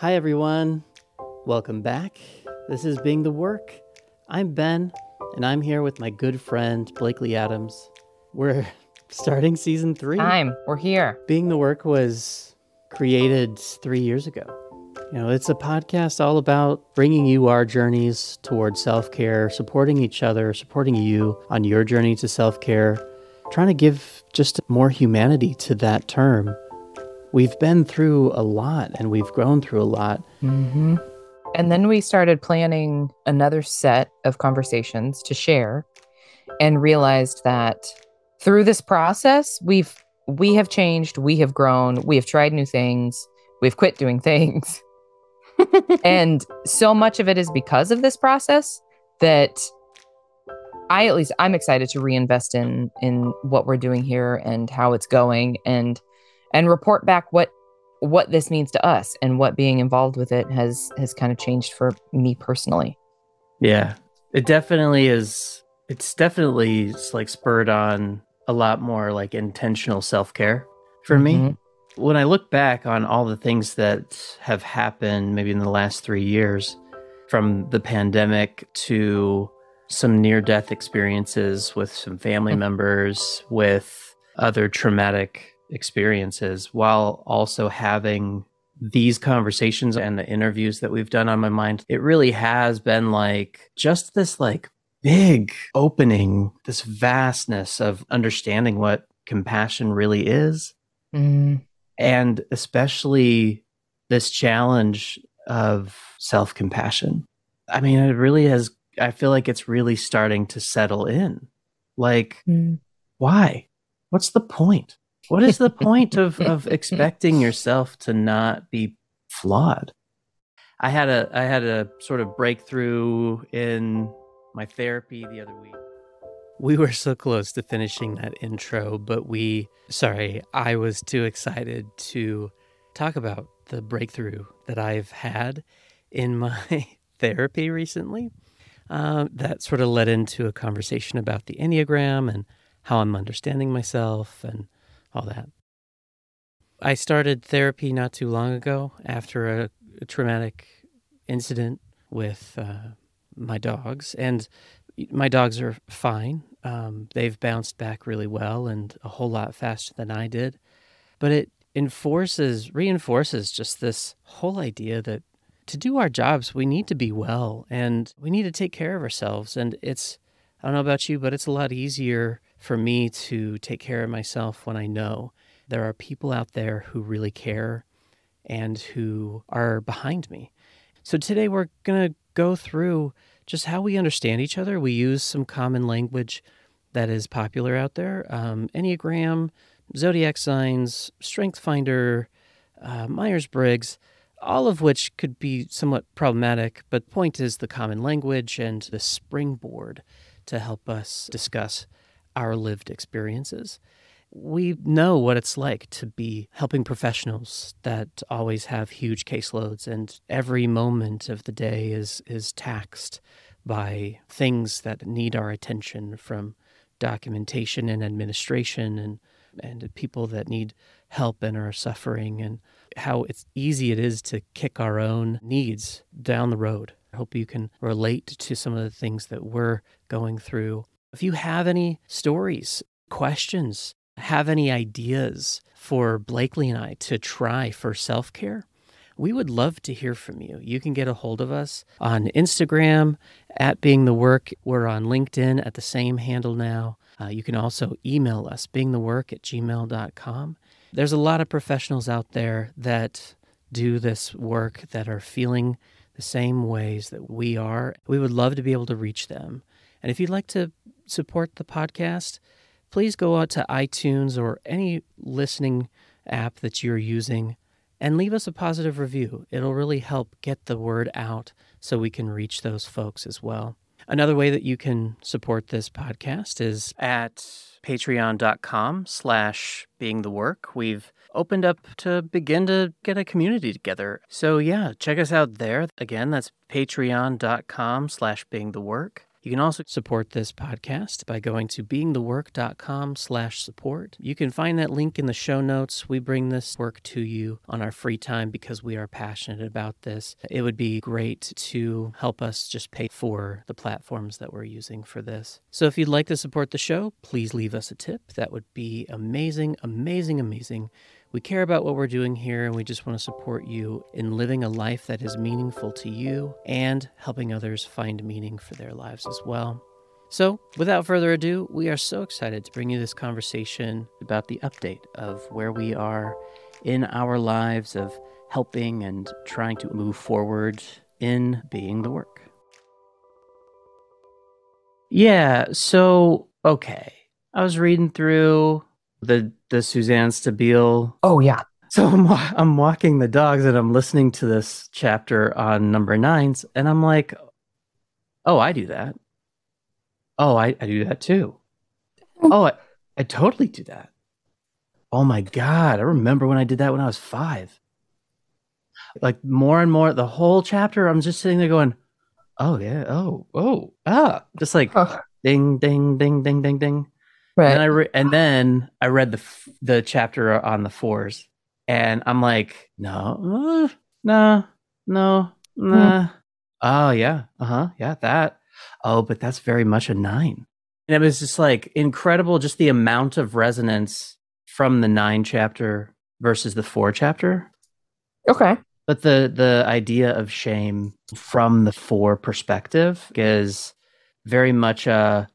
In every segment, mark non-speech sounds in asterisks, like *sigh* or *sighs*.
Hi, everyone. Welcome back. This is Being the Work. I'm Ben, and I'm here with my good friend, Blakely Adams. We're *laughs* starting season three. Time. We're here. Being the Work was created three years ago. You know, it's a podcast all about bringing you our journeys towards self care, supporting each other, supporting you on your journey to self care, trying to give just more humanity to that term. We've been through a lot and we've grown through a lot. Mm-hmm. And then we started planning another set of conversations to share and realized that through this process, we've we have changed, we have grown, we have tried new things, we've quit doing things. *laughs* and so much of it is because of this process that I at least I'm excited to reinvest in in what we're doing here and how it's going and and report back what what this means to us and what being involved with it has has kind of changed for me personally. Yeah. It definitely is it's definitely like spurred on a lot more like intentional self-care for mm-hmm. me. When I look back on all the things that have happened maybe in the last 3 years from the pandemic to some near death experiences with some family mm-hmm. members with other traumatic experiences while also having these conversations and the interviews that we've done on my mind. It really has been like just this like big opening this vastness of understanding what compassion really is. Mm. and especially this challenge of self-compassion. I mean it really has i feel like it's really starting to settle in. Like mm. why? What's the point what is the point of of expecting yourself to not be flawed? I had a I had a sort of breakthrough in my therapy the other week. We were so close to finishing that intro, but we sorry, I was too excited to talk about the breakthrough that I've had in my *laughs* therapy recently. Um, that sort of led into a conversation about the Enneagram and how I'm understanding myself and all that. I started therapy not too long ago after a, a traumatic incident with uh, my dogs, and my dogs are fine. Um, they've bounced back really well and a whole lot faster than I did. But it enforces, reinforces just this whole idea that to do our jobs, we need to be well and we need to take care of ourselves. And it's, I don't know about you, but it's a lot easier for me to take care of myself when I know there are people out there who really care and who are behind me. So today we're going to go through just how we understand each other. We use some common language that is popular out there um, Enneagram, zodiac signs, Strength Finder, uh, Myers Briggs, all of which could be somewhat problematic. But point is the common language and the springboard to help us discuss our lived experiences. We know what it's like to be helping professionals that always have huge caseloads, and every moment of the day is, is taxed by things that need our attention from documentation and administration and, and people that need help and are suffering, and how it's easy it is to kick our own needs down the road. I hope you can relate to some of the things that we're going through if you have any stories, questions, have any ideas for Blakely and I to try for self care, we would love to hear from you. You can get a hold of us on Instagram at Being the Work. We're on LinkedIn at the same handle now. Uh, you can also email us, beingthework at gmail.com. There's a lot of professionals out there that do this work that are feeling the same ways that we are. We would love to be able to reach them. And if you'd like to support the podcast, please go out to iTunes or any listening app that you're using and leave us a positive review. It'll really help get the word out so we can reach those folks as well. Another way that you can support this podcast is at patreon.com slash being the work. We've opened up to begin to get a community together. So yeah, check us out there. Again, that's patreon.com slash being the work. You can also support this podcast by going to beingthework.com slash support. You can find that link in the show notes. We bring this work to you on our free time because we are passionate about this. It would be great to help us just pay for the platforms that we're using for this. So if you'd like to support the show, please leave us a tip. That would be amazing, amazing, amazing. We care about what we're doing here and we just want to support you in living a life that is meaningful to you and helping others find meaning for their lives as well. So, without further ado, we are so excited to bring you this conversation about the update of where we are in our lives of helping and trying to move forward in being the work. Yeah, so okay. I was reading through the the Suzanne Stabile. Oh yeah. So I'm I'm walking the dogs and I'm listening to this chapter on number nines, and I'm like, oh, I do that. Oh, I, I do that too. Oh, I, I totally do that. Oh my god, I remember when I did that when I was five. Like more and more, the whole chapter, I'm just sitting there going, "Oh yeah, oh oh ah," just like ding ding ding ding ding ding. Right. And I re- and then I read the f- the chapter on the fours, and I'm like, no, uh, no, no, nah. Hmm. Oh yeah, uh huh, yeah, that. Oh, but that's very much a nine. And it was just like incredible, just the amount of resonance from the nine chapter versus the four chapter. Okay. But the the idea of shame from the four perspective is very much a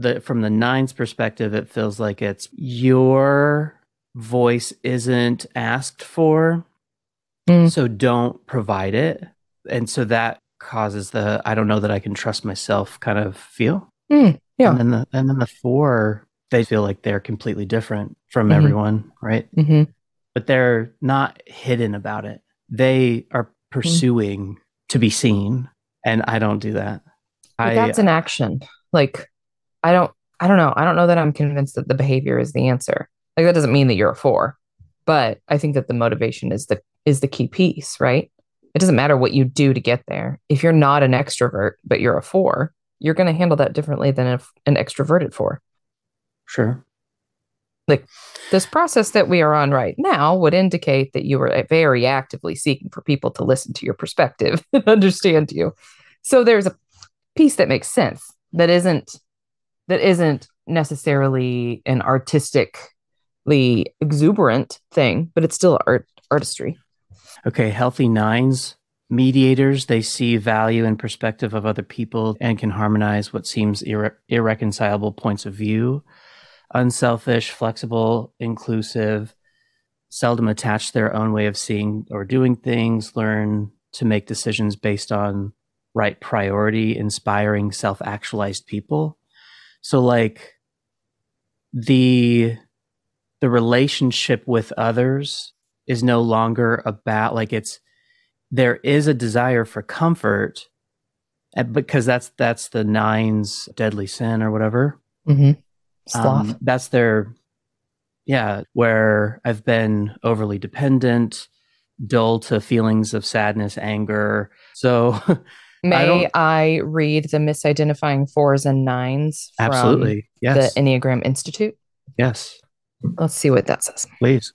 the from the nines perspective, it feels like it's your voice isn't asked for, mm. so don't provide it, and so that causes the I don't know that I can trust myself kind of feel. Mm. Yeah, and then the and then the four they feel like they're completely different from mm-hmm. everyone, right? Mm-hmm. But they're not hidden about it. They are mm. pursuing mm. to be seen, and I don't do that. I, that's an action. Like I don't I don't know. I don't know that I'm convinced that the behavior is the answer. Like that doesn't mean that you're a four, but I think that the motivation is the is the key piece, right? It doesn't matter what you do to get there. If you're not an extrovert, but you're a four, you're going to handle that differently than if an extroverted four. Sure. Like this process that we are on right now would indicate that you were uh, very actively seeking for people to listen to your perspective *laughs* and understand you. So there's a piece that makes sense that isn't that isn't necessarily an artistically exuberant thing, but it's still art artistry. Okay, healthy nines mediators they see value and perspective of other people and can harmonize what seems irre- irreconcilable points of view unselfish flexible inclusive seldom attach their own way of seeing or doing things learn to make decisions based on right priority inspiring self-actualized people so like the the relationship with others is no longer about like it's there is a desire for comfort because that's that's the nines deadly sin or whatever mm-hmm. Sloth. Um, that's their yeah where i've been overly dependent dull to feelings of sadness anger so *laughs* May I, I, read the misidentifying fours and nines? Absolutely. Yes. The Enneagram Institute. Yes. Let's see what that says. Please.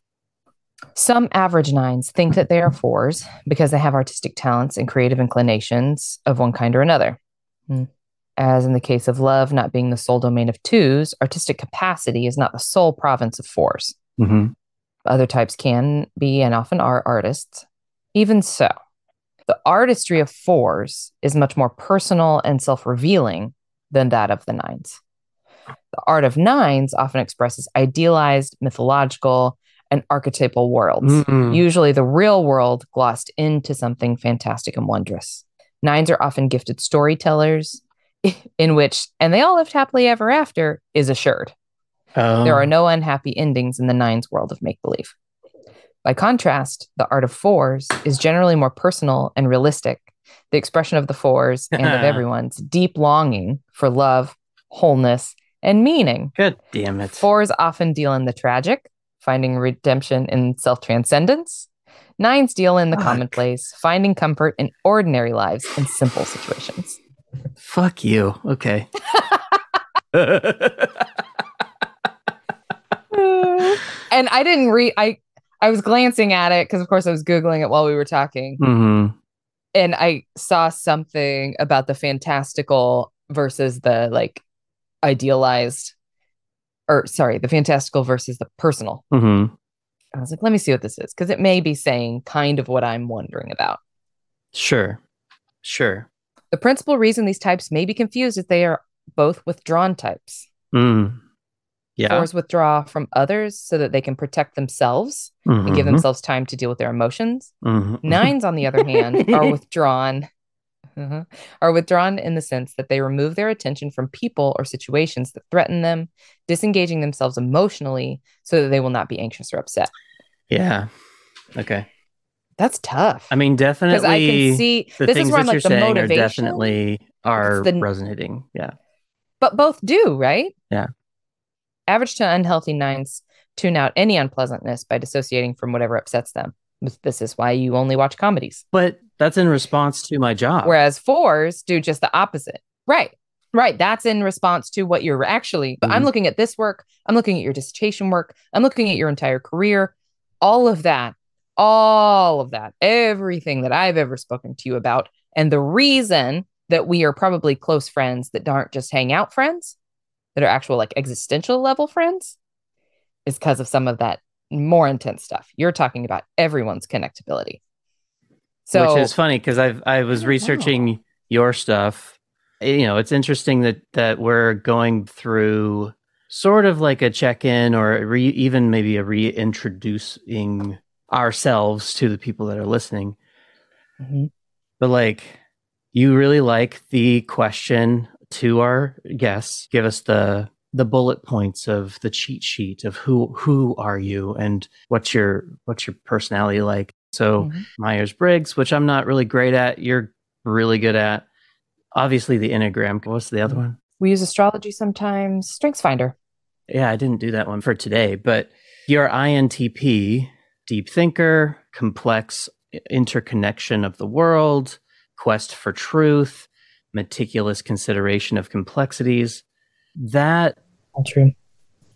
Some average nines think that they are fours because they have artistic talents and creative inclinations of one kind or another. Hmm. As in the case of love not being the sole domain of twos, artistic capacity is not the sole province of 4s mm-hmm. Other types can be and often are artists. Even so, the artistry of fours is much more personal and self revealing than that of the nines. The art of nines often expresses idealized, mythological, and archetypal worlds, mm-hmm. usually the real world glossed into something fantastic and wondrous. Nines are often gifted storytellers, *laughs* in which, and they all lived happily ever after, is assured. Oh. There are no unhappy endings in the nines world of make believe. By contrast, the art of fours is generally more personal and realistic. The expression of the fours *laughs* and of everyone's deep longing for love, wholeness, and meaning. Good damn it. Fours often deal in the tragic, finding redemption in self transcendence. Nines deal in the Fuck. commonplace, finding comfort in ordinary lives and simple situations. Fuck you. Okay. *laughs* and I didn't read. I I was glancing at it because, of course, I was googling it while we were talking, mm-hmm. and I saw something about the fantastical versus the like idealized, or sorry, the fantastical versus the personal. Mm-hmm. I was like, let me see what this is because it may be saying kind of what I'm wondering about. Sure, sure. The principal reason these types may be confused is they are both withdrawn types. Mm. Yeah. Fours withdraw from others so that they can protect themselves Mhm. and give themselves time to deal with their emotions. Mhm. Nines, on the other hand, are *laughs* withdrawn. uh Are withdrawn in the sense that they remove their attention from people or situations that threaten them, disengaging themselves emotionally so that they will not be anxious or upset. Yeah. Okay. That's tough. I mean, because definitely. I can see this is where I'm like the saying are definitely are the- resonating. Yeah. but both do, right? Yeah. Average to unhealthy nines tune out any unpleasantness by dissociating from whatever upsets them. This- is why you only watch comedies. But that's in response to my job. Whereas fours do just the opposite. Right. Right. That's in response to what you're actually. But I'm Mhm. looking at this work. I'm looking at your dissertation work. I'm looking at your entire career. All of that, all of that, everything that I've ever spoken to you about. And the reason that we are probably close friends that aren't just hang out friends, that are actual like existential level friends, is because of some of that more intense stuff. You're talking about everyone's connectability. So which is funny because I've I was don't researching your stuff. You know, it's interesting that that we're going through sort of like a check-in or re, even maybe a reintroducing ourselves to the people that are listening. Mhm. But like, you really like the question to our guests. Give us the the bullet points of the cheat sheet of who who are you and what's your what's your personality like. So Mhm. Myers Briggs, which I'm not really great at. You're really good at. Obviously, the Enneagram. What's the other one? We use astrology sometimes. Strengths Finder. Yeah, I didn't do that one for today, but your INTP, deep thinker, complex interconnection of the world, quest for truth, meticulous consideration of complexities. That All true.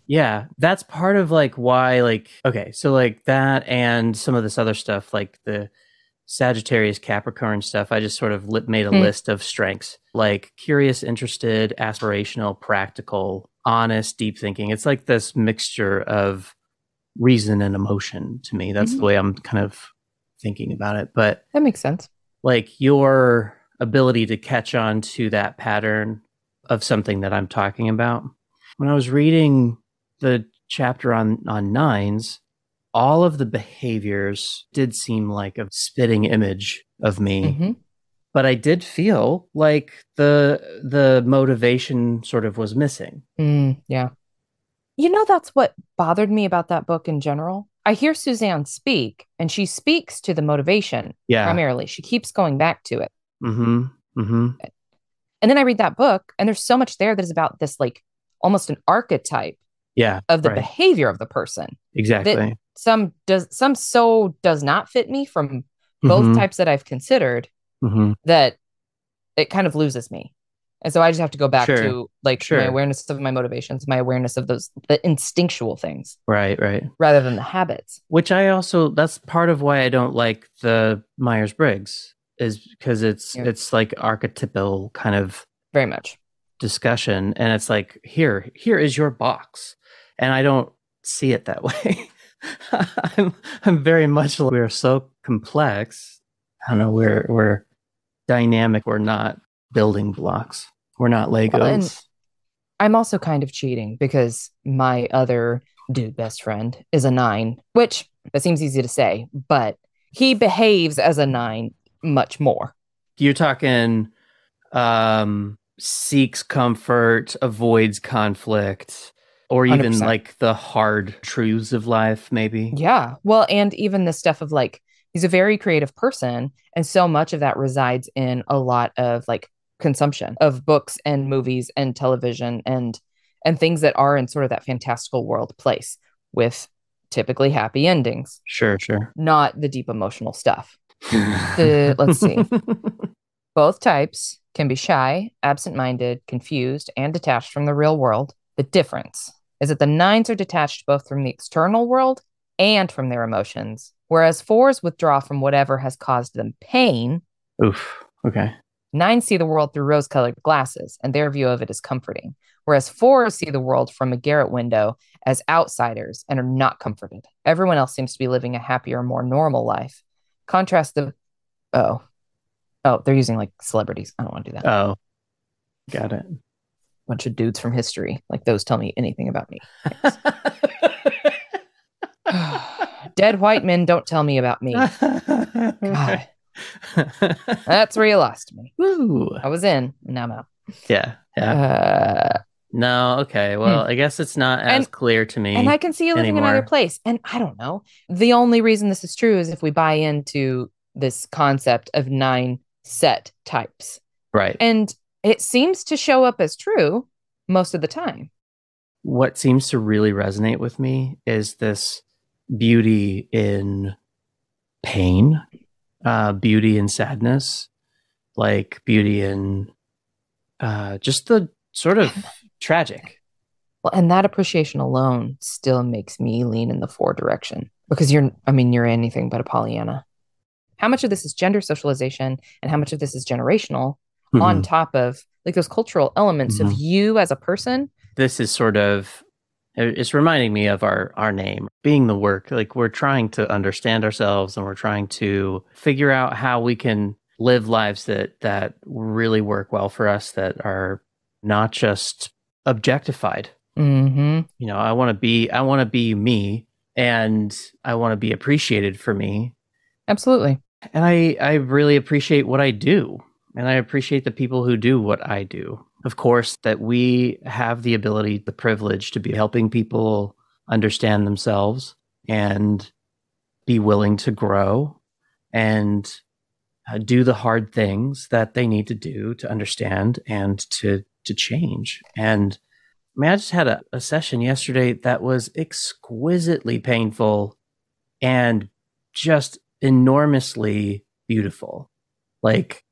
yeah, that's part of like why like okay, so like that and some of this other stuff like the Sagittarius Capricorn stuff, I just sort of lit, made a Hmm. list of strengths like curious, interested, aspirational, practical, honest, deep thinking. It's like this mixture of reason and emotion to me. That's Mhm. the way I'm kind of thinking about it. But That makes sense. like your ability to catch on to that pattern of something that I'm talking about. When I was reading the chapter on on nines, all of the behaviors did seem like a spitting image of me, Mhm. but I did feel like the the motivation sort of was missing. Mm, yeah. You know, that's what bothered me about that book in general. I hear Suzanne speak, and she speaks to the motivation Yeah. primarily. She keeps going back to it. Mhm. Mm-hmm. And then I read that book, and there's so much there that is about this, like almost an archetype Yeah. of the right. behavior of the person. Exactly. Some does, some so does not fit me from both Mhm. types that I've considered Mhm. that it kind of loses me. And so I just have to go back Sure. to like Sure. my awareness of my motivations, my awareness of those the instinctual things Right, right. rather than the habits. which I also that's part of why I don't like the Myers Briggs is because it's Yeah. it's like archetypal kind of Very much. discussion and it's like here here is your box and I don't see it that *laughs* way. I'm I'm very much like we're so complex. I don't know we're we're dynamic. We're not building blocks. We're not Legos. Well, I'm also kind of cheating because my other dude best friend is a nine, which that seems easy to say, but he behaves as a nine much more. You're talking um seeks comfort, avoids conflict, or even 100%. like the hard truths of life, maybe. Yeah. Well, and even the stuff of like, he's a very creative person. And so much of that resides in a lot of like consumption of books and movies and television and and things that are in sort of that fantastical world place with typically happy endings, Sure, sure. not the deep emotional stuff. The- let's see. *laughs* Both types can be shy, absent minded, confused, and detached from the real world. The difference is that the nines are detached both from the external world and from their emotions, whereas fours withdraw from whatever has caused them pain. Oof. Okay. Nines see the world through rose colored glasses, and their view of it is comforting, whereas fours see the world from a garret window as outsiders and are not comforted. Everyone else seems to be living a happier, more normal life. Contrast the. Oh. Oh, they're using like celebrities. I don't want to do that. Oh, got it. Bunch of dudes from history. Like those tell me anything about me. *laughs* Dead white men don't tell me about me. God. *laughs* That's where you lost me. Woo. I was in, and now I'm out. Yeah. Yeah. Uh, no. Okay. Well, I guess it's not as And- clear to me. and I can see you living in another place. And I don't know. The only reason this is true is if we buy into this concept of nine set types. right. And it seems to show up as true most of the time. what seems to really resonate with me is this beauty in pain, uh, beauty in sadness, like beauty in uh, just the sort of *laughs* tragic. Well, and that appreciation alone still makes me lean in the four direction because you're, I mean, you're anything but a Pollyanna. How much of this is gender socialization and how much of this is generational on Mhm. top of like those cultural elements of Mhm. you as a person? this is sort of it's reminding me of our our name being the work like we're trying to understand ourselves and we're trying to figure out how we can live lives that that really work well for us that are not just objectified Mm-hmm. you know i want to be i want to be me and i want to be appreciated for me Absolutely. and i i really appreciate what i do and i appreciate the people who do what i do of course that we have the ability the privilege to be helping people understand themselves and be willing to grow and uh, do the hard things that they need to do to understand and to to change and I mean, I just had a, a session yesterday that was exquisitely painful and just enormously beautiful. Like,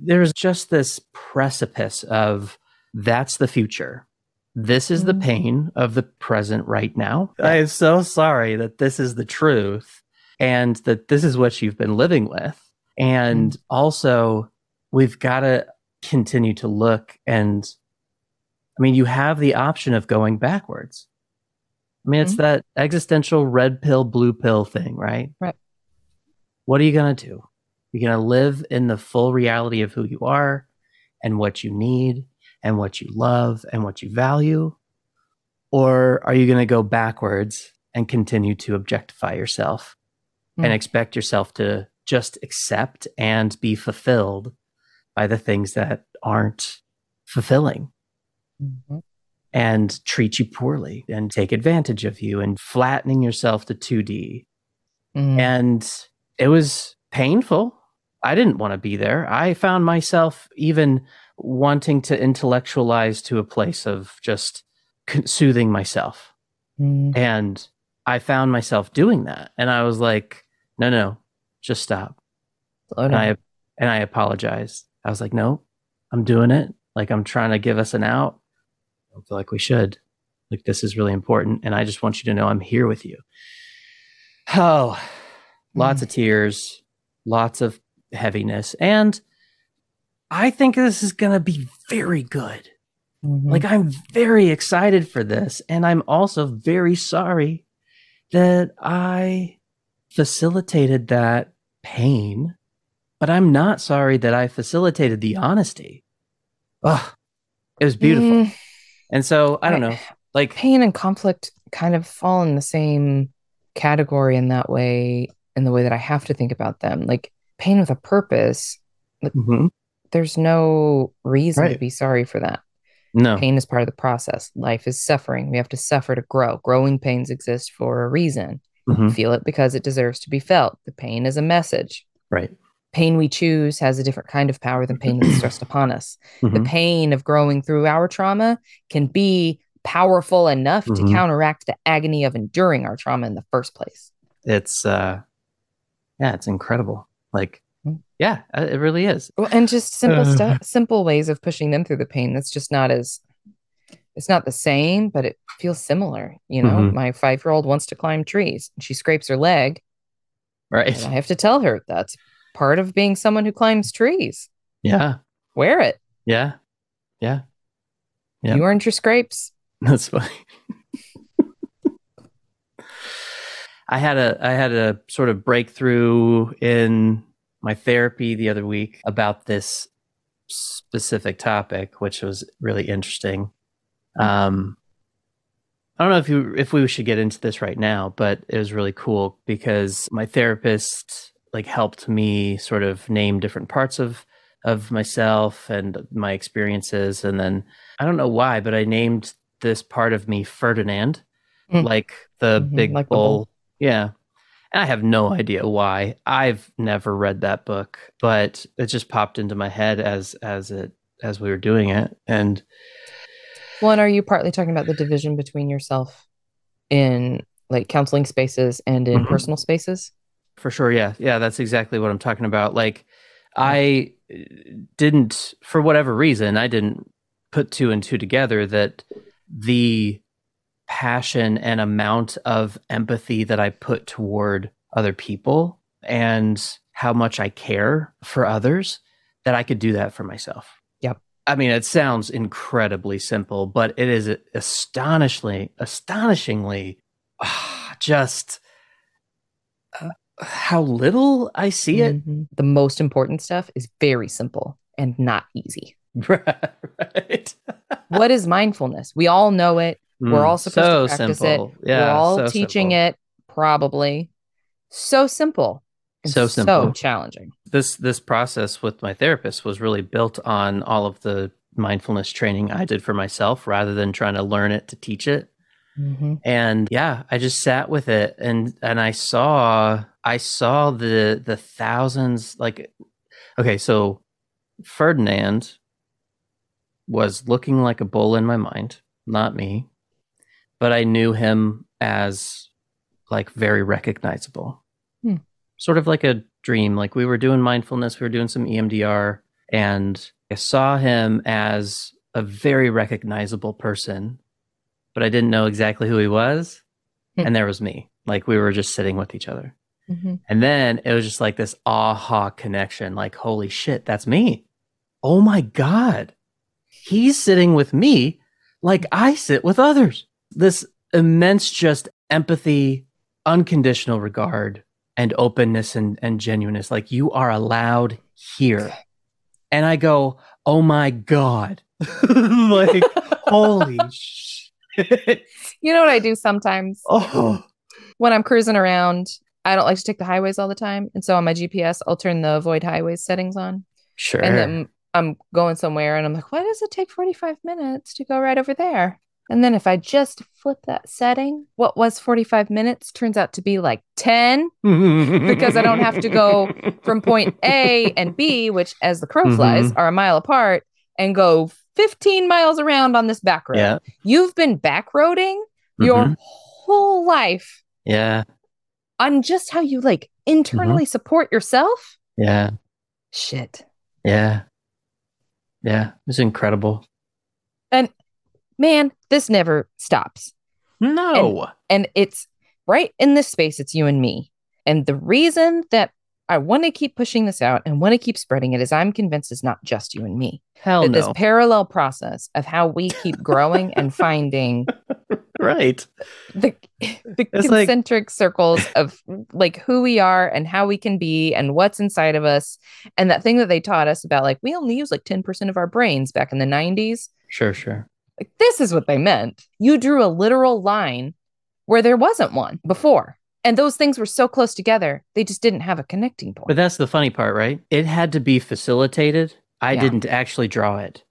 there's just this precipice of that's the future. This is the Mhm. pain of the present right now. I am so sorry that this is the truth and that this is what you've been living with. And also, we've got to continue to look and I mean, you have the option of going backwards. I mean, it's Mhm. that existential red pill, blue pill thing, right? Right. What are you going to do? You're going to live in the full reality of who you are and what you need and what you love and what you value? Or are you going to go backwards and continue to objectify yourself and Mm. expect yourself to just accept and be fulfilled by the things that aren't fulfilling? Mhm. and treat you poorly and take advantage of you and flattening yourself to 2D. Mhm. And it was painful. I didn't want to be there. I found myself even wanting to intellectualize to a place of just soothing myself. Mhm. And I found myself doing that. And I was like, no, no, just stop. And. I and I apologized. I was like, no, I'm doing it. Like I'm trying to give us an out. I don't feel like we should. Like this is really important, and I just want you to know I'm here with you. Oh, lots of tears, lots of heaviness, and I think this is gonna be very good. Mhm. Like I'm very excited for this, and I'm also very sorry that I facilitated that pain, but I'm not sorry that I facilitated the honesty. Ugh, it was beautiful. Mm, And so I don't know, like pain and conflict kind of fall in the same category in that way, in the way that I have to think about them. Like pain with a purpose, mhm. there's no reason to be sorry for that. no, Pain is part of the process. Life is suffering. We have to suffer to grow. Growing pains exist for a reason. Mhm. Feel it because it deserves to be felt. The pain is a message. right. Pain we choose has a different kind of power than pain that's thrust upon us. *clears throat* The Mhm. pain of growing through our trauma can be powerful enough to Mhm. counteract the agony of enduring our trauma in the first place. It's uh, yeah, it's incredible. Like Yeah, uh, it really is. Well, and just simple stuff, simple ways of pushing them through the pain. That's just not as it's not the same, but it feels similar. You know, Mhm. my five year old wants to climb trees. and She scrapes her leg. Right. I have to tell her that's part of being someone who climbs trees. Yeah. Wear it. Yeah. Yeah. Yeah. You earned your scrapes. *laughs* That's funny. I had a I had a sort of breakthrough in my therapy the other week about this specific topic, which was really interesting. Um, I don't know if you if we should get into this right now, but it was really cool because my therapist like helped me sort of name different parts of of myself and my experiences, and then I don't know why, but I named this part of me Ferdinand, Mm. like the Mhm, big like bull. bull. Yeah. And I have no idea why. I've never read that book, but it just popped into my head as as it as we were doing it. And One, are you partly talking about the division between yourself in like counseling spaces and in Mhm. personal spaces? For sure, yeah. Yeah, that's exactly what I'm talking about. Like I uh, didn't for whatever reason, I didn't put two and two together that the passion and amount of empathy that I put toward other people and how much I care for others that I could do that for myself. Yep. I mean, it sounds incredibly simple, but it is astonishingly, astonishingly *sighs* just uh, how little I see it. Mhm. The most important stuff is very simple and not easy. *laughs* right. *laughs* what is mindfulness? We all know it. We're all Mm, supposed so to practice simple. it. Yeah, We're all so teaching simple. it, probably. So simple. So simple. So challenging. this this process with my therapist was really built on all of the mindfulness training I did for myself rather than trying to learn it to teach it. Mhm. And yeah, I just sat with it and and I saw I saw the the thousands like okay, so Ferdinand was looking like a bull in my mind, not me. But I knew him as like very recognizable. Hmm. Sort of like a dream. Like we were doing mindfulness, we were doing some EMDR, and I saw him as a very recognizable person, but I didn't know exactly who he was. Hmm. And there was me. Like we were just sitting with each other. Mhm. And then it was just like this aha connection like, holy shit, that's me. Oh my God. He's sitting with me like I sit with others. This immense just empathy, unconditional regard, and openness and, and genuineness. Like you are allowed here. And I go, oh my God. *laughs* like, holy *laughs* shit. You know what I do sometimes Oh, when I'm cruising around? I don't like to take the highways all the time. And so on my GPS, I'll turn the avoid highways settings on. sure. And then I'm going somewhere and I'm like, why does it take 45 minutes to go right over there? And then if I just flip that setting, what was 45 minutes turns out to be like 10 because I don't have to go from point A and B, which as the crow flies are a mile apart, and go 15 miles around on this back road. Yeah. You've been back roading your Mhm. whole life Yeah. On just how you like internally mm-hmm. support yourself. Yeah. Shit. Yeah. Yeah. It's incredible. And man, this never stops. No. And it's right in this space, it's you and me. And the reason that I want to keep pushing this out and want to keep spreading it is I'm convinced it's not just you and me. Hell that this parallel process of how we keep growing and *laughs* finding right. the the It's like- concentric circles of like who we are and how we can be and what's inside of us and that thing that they taught us about like we only use like 10% of our brains back in the 90s Sure, sure. like this is what they meant you drew a literal line where there wasn't one before and those things were so close together they just didn't have a connecting point But that's the funny part, right? It had to be facilitated. I Yeah. didn't actually draw it.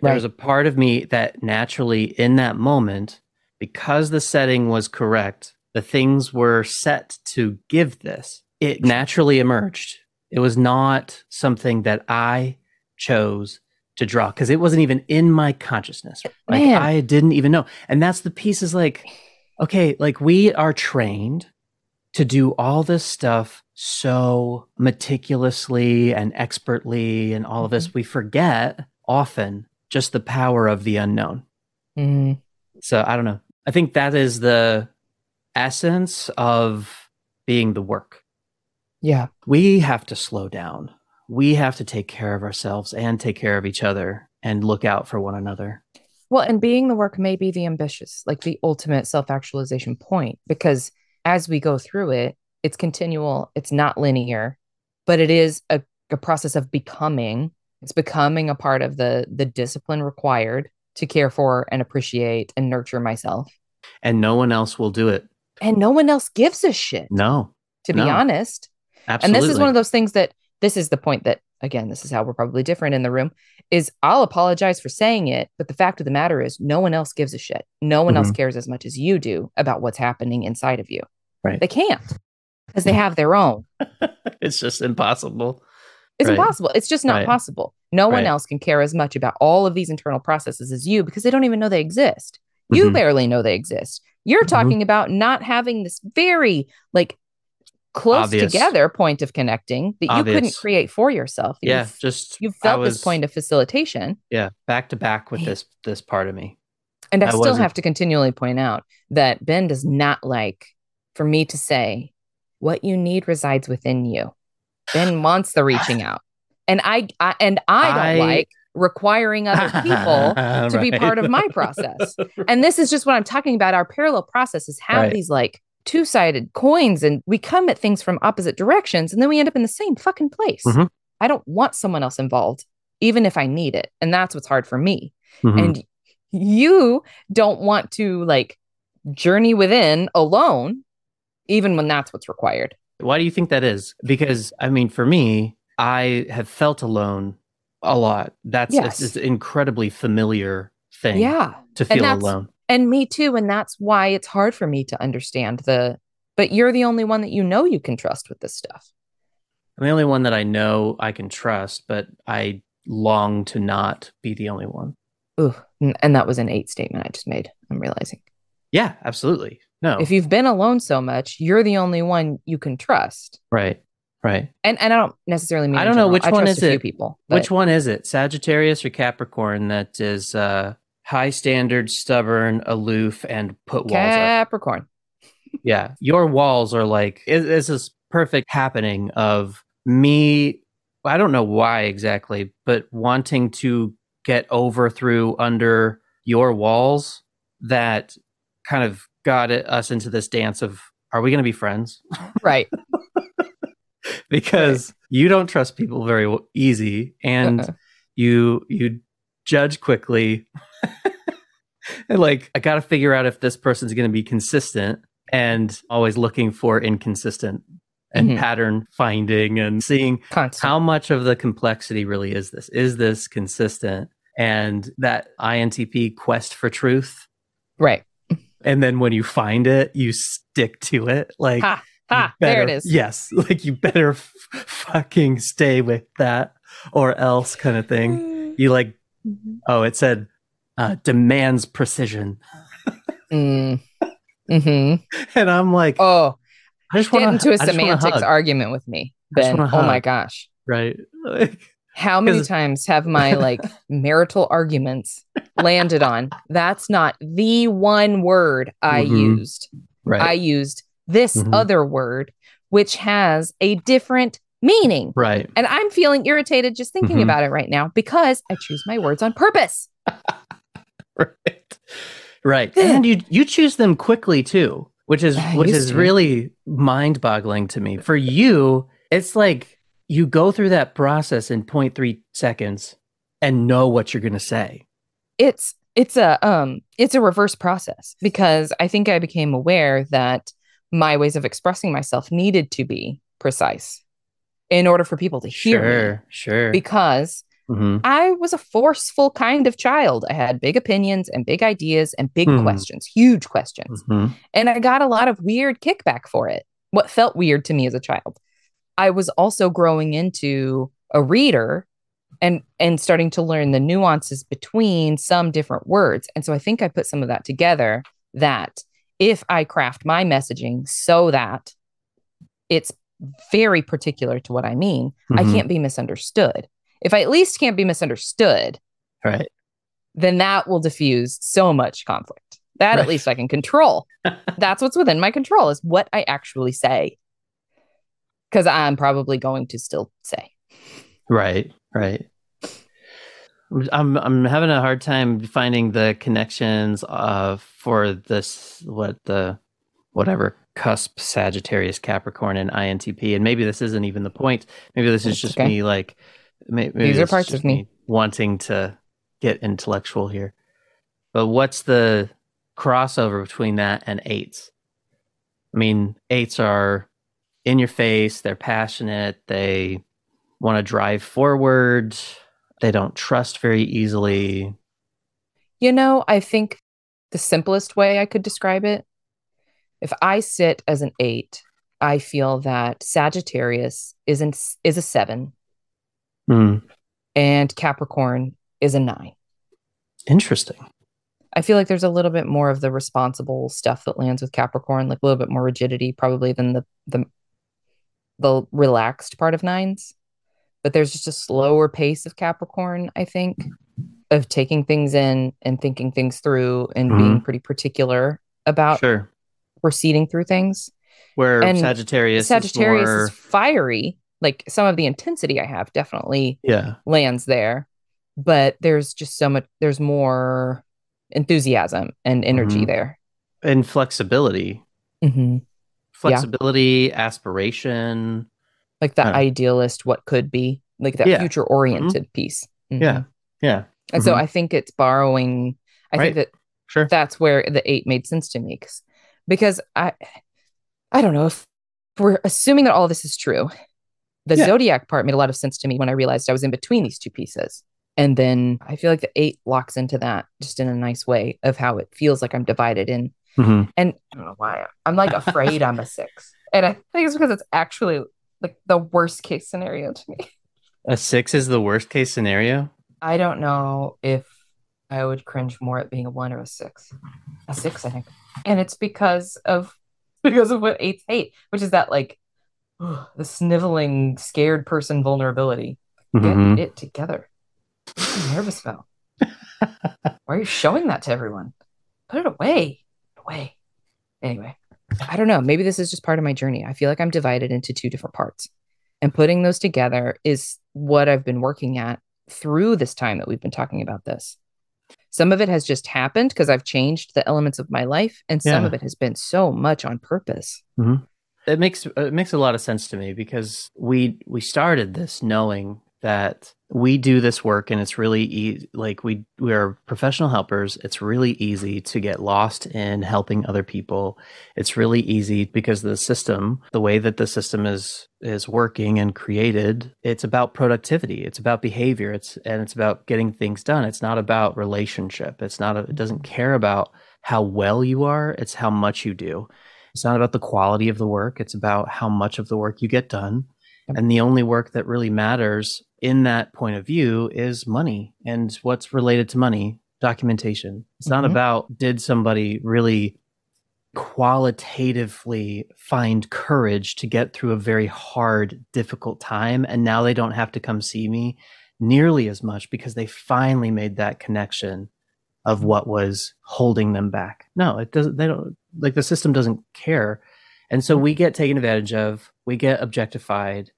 There Right. was a part of me that naturally, in that moment, because the setting was correct, the things were set to give this, it naturally emerged. It was not something that I chose to draw because it wasn't even in my consciousness. Like Man. I didn't even know. And that's the piece is like, okay, like we are trained to do all this stuff so meticulously and expertly and all of this, we forget often just the power of the unknown. Mhm. So I don't know. I think that is the essence of being the work. Yeah. We have to slow down. We have to take care of ourselves and take care of each other and look out for one another. Well, and being the work may be the ambitious, like the ultimate self actualization point, because as we go through it, it's continual, it's not linear, but it is a, a process of becoming. It's becoming a part of the the discipline required to care for and appreciate and nurture myself. And no one else will do it. And no one else gives a shit, No, to be no. honest. absolutely. And this is one of those things that this is the point that again, this is how we're probably different in the room is I'll apologize for saying it, but the fact of the matter is no one else gives a shit. No one else Mhm. cares as much as you do about what's happening inside of you. Right. They can't because they have their own. *laughs* it's just impossible. It's Right. impossible. It's just not Right. possible. No one else can care as much about all of these internal processes as you because they don't even know they exist. You Mhm. barely know they exist. You're Mhm. talking about not having this very like close Obvious. together point of connecting that you couldn't create for yourself. Yeah, You've- just you felt was, this point of facilitation Yeah, back to back with this this part of me. and i, I still wasn't- have to continually point out that ben does not like for me to say what you need resides within you ben wants the reaching *sighs* out and i, I and i don't I- like requiring other *laughs* people to be part of my process *laughs* and this is just what i'm talking about our parallel processes have Right. these like two-sided coins and we come at things from opposite directions and then we end up in the same fucking place Mhm. i don't want someone else involved even if i need it and that's what's hard for me Mhm. and you don't want to like journey within alone even when that's what's required Why do you think that is? Because I mean, for me, I have felt alone a lot. That's Yes. it's, incredibly familiar thing yeah to feel that's- alone. and me too and that's why it's hard for me to understand the but you're the only one that you know you can trust with this stuff I'm the only one that I know I can trust, but I long to not be the only one. Ooh, and that was an eight statement i just made i'm realizing Yeah, absolutely. No. if you've been alone so much you're the only one you can trust right. Right. and and i don't necessarily mean I don't know general. which I one is it. people Which one is it? Sagittarius or Capricorn that is uh high standard, stubborn, aloof, and put walls up? capricorn Yeah. Your walls are like it, it's this perfect happening of me I don't know why exactly, but wanting to get over through under your walls that kind of got it, us into this dance of are we going to be friends? right *laughs* *laughs* because you don't trust people very easy and Uh-uh. you you judge quickly. *laughs* And like i gotta figure out if this person's going to be consistent and always looking for inconsistent and Mhm. pattern finding and seeing constant. how much of the complexity really is this. Is this consistent? And that intp quest for truth right. *laughs* and then when you find it you stick to it. Like ha ha there it is. Yes, *laughs* like you better f- fucking stay with that or else kind of thing. *sighs* You like, oh, it said uh, demands precision, Mm. *laughs* hmm and I'm like, Oh, I just want into a I semantics argument with me, Ben. Oh my gosh. right? *laughs* Like, How many times have my like marital arguments landed on that's not the one word I Mhm. used. right, I used this Mhm. other word, which has a different meaning. right, And I'm feeling irritated just thinking Mhm. about it right now because I choose my words on purpose. *laughs* right, right. And you you choose them quickly too, which is I which is to. really mind boggling to me. For you, it's like you go through that process in 0.3 seconds and know what you're going to say. it's it's a um it's a reverse process because i think i became aware that my ways of expressing myself needed to be precise in order for people to hear me Sure, sure. because Mhm. i was a forceful kind of child i had big opinions and big ideas and big Hmm. questions huge questions Mhm. and I got a lot of weird kickback for it. What felt weird to me as a child. I was also growing into a reader and and starting to learn the nuances between some different words. And so I think I put some of that together that if I craft my messaging so that it's very particular to what I mean. I Mhm. can't be misunderstood. If I at least can't be misunderstood, Right. then that will diffuse so much conflict. That Right. at least I can control. *laughs* That's what's within my control is what I actually say. Because I'm probably going to still say. Right. Right. I'm I'm having a hard time finding the connections uh for this what the whatever cusp Sagittarius Capricorn and INTP and maybe this isn't even the point. Maybe this is It's just okay. me like maybe These are parts of me. wanting to get intellectual here. But what's the crossover between that and eights? I mean eights are in your face. They're passionate. They want to drive forward they don't trust very easily You know, I think the simplest way I could describe it if I sit as an eight, I feel that Sagittarius is, in, is a seven Hmm. and Capricorn is a nine. interesting I feel like there's a little bit more of the responsible stuff that lands with Capricorn, like a little bit more rigidity, probably than the the the relaxed part of nines. But there's just a slower pace of Capricorn, I think, of taking things in and thinking things through and being pretty particular about sure proceeding through things. where And sagittarius Sagittarius is more, is fiery. Like some of the intensity I have definitely yeah lands there, but there's just so much, there's more enthusiasm and energy Mhm. there. and flexibility Mm-hmm. flexibility aspiration Like the Uh, idealist, what could be, like that Yeah. Mm-hmm. future oriented piece. Mhm. yeah yeah And so Mhm. I think it's borrowing, I Right. think that sure that's where the eight made sense to me because I, I don't know if we're assuming that all this is true. The Yeah. zodiac part made a lot of sense to me when I realized I was in between these two pieces. And then I feel like the eight locks into that just in a nice way of how it feels like I'm divided in. Mhm. And I don't know why I'm like afraid I'm a six. And I think it's because it's actually like the worst case scenario to me. *laughs* a six is the worst case scenario I don't know if I would cringe more at being a one or a six. A six, I think. And it's because of *laughs* because of what eights hate, which is that like *sighs* the sniveling, scared person vulnerability. Get Mhm. it together. What are you nervous about? *laughs* Why are you showing that to everyone? Put it away. Away. Anyway, I don't know. Maybe this is just part of my journey. I feel like I'm divided into two different parts. And putting those together is what I've been working at through this time that we've been talking about this. Some of it has just happened because I've changed the elements of my life, and some Yeah. of it has been so much on purpose. Mm-hmm. it makes it makes a lot of sense to me because we we started this knowing that we do this work and it's really easy like we we are professional helpers. It's really easy to get lost in helping other people. It's really easy because the system the way that the system is is working and created it's about productivity. It's about behavior. It's and it's about getting things done. It's not about relationship. It's not a, it doesn't care about how well you are. It's how much you do. It's not about the quality of the work, it's about how much of the work you get done. And the only work that really matters in that point of view is money and what's related to money documentation. It's not Mhm. about did somebody really qualitatively find courage to get through a very hard, difficult time. And now they don't have to come see me nearly as much because they finally made that connection of what was holding them back. No, it doesn't. They don't like the system doesn't care, and so we get taken advantage of. We get objectified,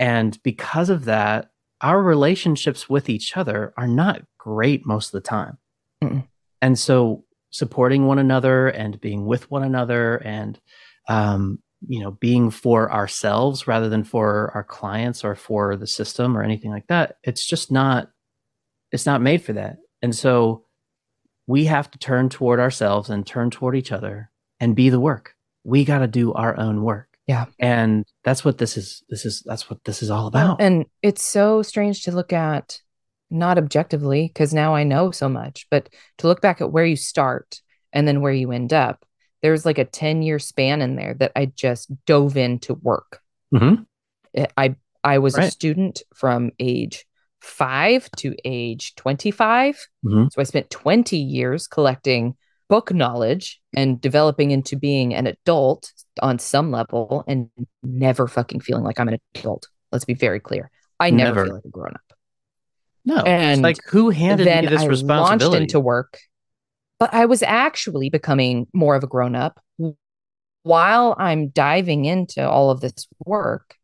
and because of that, our relationships with each other are not great most of the time. Mm-mm. And so, supporting one another and being with one another, and um, you know, being for ourselves rather than for our clients or for the system or anything like that. It's just not. It's not made for that, and so we have to turn toward ourselves and turn toward each other and be the work. We got to do our own work. Yeah. And that's what this is this is that's what this is all about. and it's so strange to look at, not objectively, because now I know so much, but to look back at where you start and then where you end up. There's like a 10 year span in there that I just dove into work. Mhm. I I was a student from age five to age 25. Mhm. So I spent 20 years collecting book knowledge and developing into being an adult on some level and never fucking feeling like I'm an adult. Let's be very clear. I never, Never. feel like a grown up. No, And it's like who handed then you this I launched responsibility? into work, but I was actually becoming more of a grown up while I'm diving into all of this work.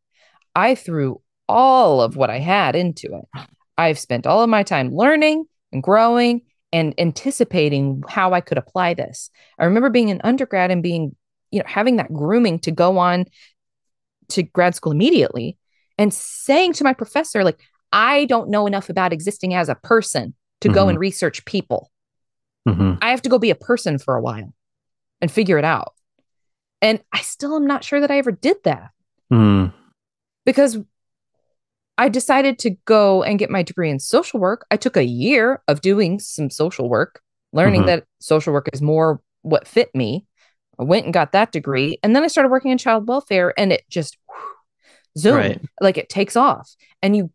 I threw all of what I had into it. I've spent all of my time learning and growing and anticipating how I could apply this. I remember being an undergrad and being, you know, having that grooming to go on to grad school immediately and saying to my professor, like, I don't know enough about existing as a person to go Mhm. and research people. Mhm. I have to go be a person for a while and figure it out. And I still am not sure that I ever did that Mm. because I decided to go and get my degree in social work. I took a year of doing some social work, learning Mhm. that social work is more what fit me. I went and got that degree. And then I started working in child welfare and it just whew, zoom, Right. like it takes off. And you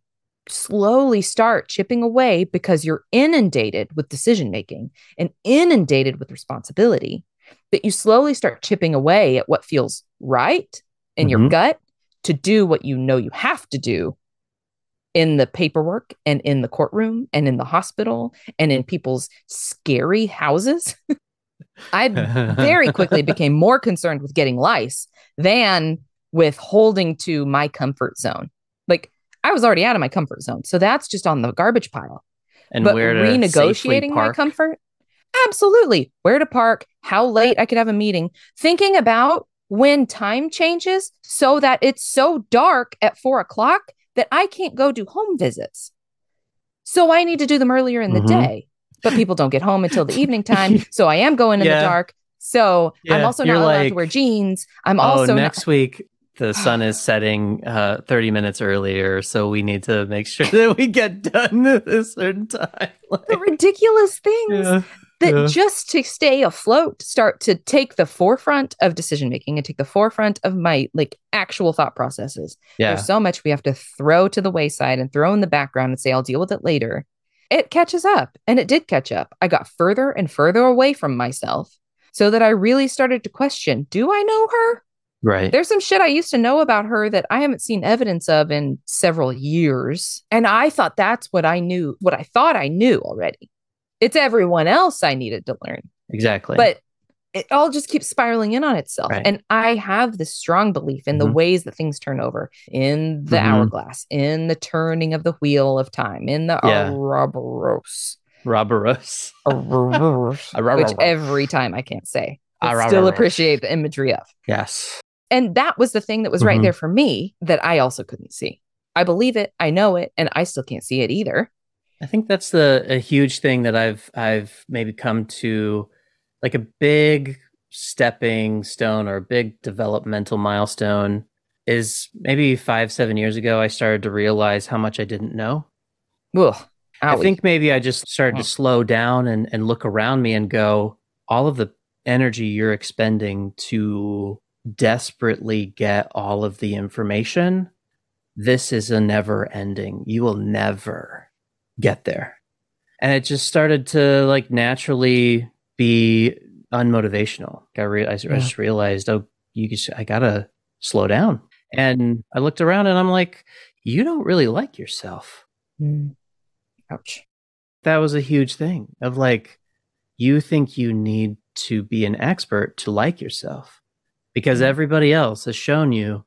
slowly start chipping away because you're inundated with decision making and inundated with responsibility. That you slowly start chipping away at what feels right in your Mhm. gut to do what you know you have to do in the paperwork and in the courtroom and in the hospital and in people's scary houses. *laughs* I very quickly *laughs* became more concerned with getting lice than with holding to my comfort zone. Like I was already out of my comfort zone. So that's just on the garbage pile. and but where renegotiating my comfort, absolutely. Where to park, how late I could have a meeting, thinking about when time changes so that it's so dark at four o'clock that I can't go do home visits. So I need to do them earlier in the Mhm. day. But people don't get home until the evening time. *laughs* So I am going in Yeah. the dark. So I'm also you're not allowed like, to wear jeans. I'm oh, also not- next week the sun is *sighs* setting uh, 30 minutes earlier, so we need to make sure *laughs* that we get done *laughs* at a certain time. the ridiculous things. yeah. That Yeah. just to stay afloat start to take the forefront of decision making and take the forefront of my like actual thought processes yeah. there's so much we have to throw to the wayside and throw in the background and say i'll deal with it later it catches up and it did catch up i got further and further away from myself so that i really started to question do i know her Right. there's some shit I used to know about her that I haven't seen evidence of in several years. And I thought that's what I knew, what I thought I knew already. It's everyone else I needed to learn. Exactly. But it all just keeps spiraling in on itself. Right. And I have this strong belief in the Mhm. ways that things turn over in the Mhm. hourglass, in the turning of the wheel of time, in the Yeah. Ouroboros. Robberos. *laughs* Ouroboros, which every time I can't say. I Still appreciate the imagery of. Yes. And that was the thing that was right Mhm. there for me that I also couldn't see. I believe it, I know it, and I still can't see it either. I think that's the a huge thing that I've I've maybe come to like a big stepping stone or a big developmental milestone is maybe 5 7 years ago I started to realize how much I didn't know. Ugh, I think maybe I just started to slow down and and look around me and go all of the energy you're expending to desperately get all of the information this is a never ending you will never get there and it just started to like naturally be unmotivational i, re- I Yeah. just realized oh you just, i gotta slow down and i looked around and i'm like you don't really like yourself Mm. Ouch. that was a huge thing of like you think you need to be an expert to like yourself because everybody else has shown you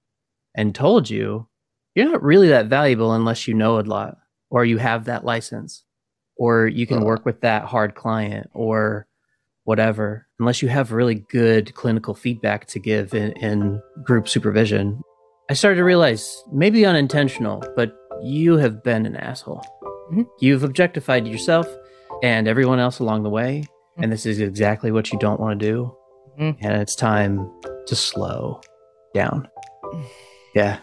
and told you you're not really that valuable unless you know a lot or you have that license or you can Ugh. work with that hard client or whatever unless you have really good clinical feedback to give in, in group supervision i started to realize maybe unintentional but you have been an asshole Mhm. you've objectified yourself and everyone else along the way and this is exactly what you don't want to do Mhm. and it's time to slow down *sighs* yeah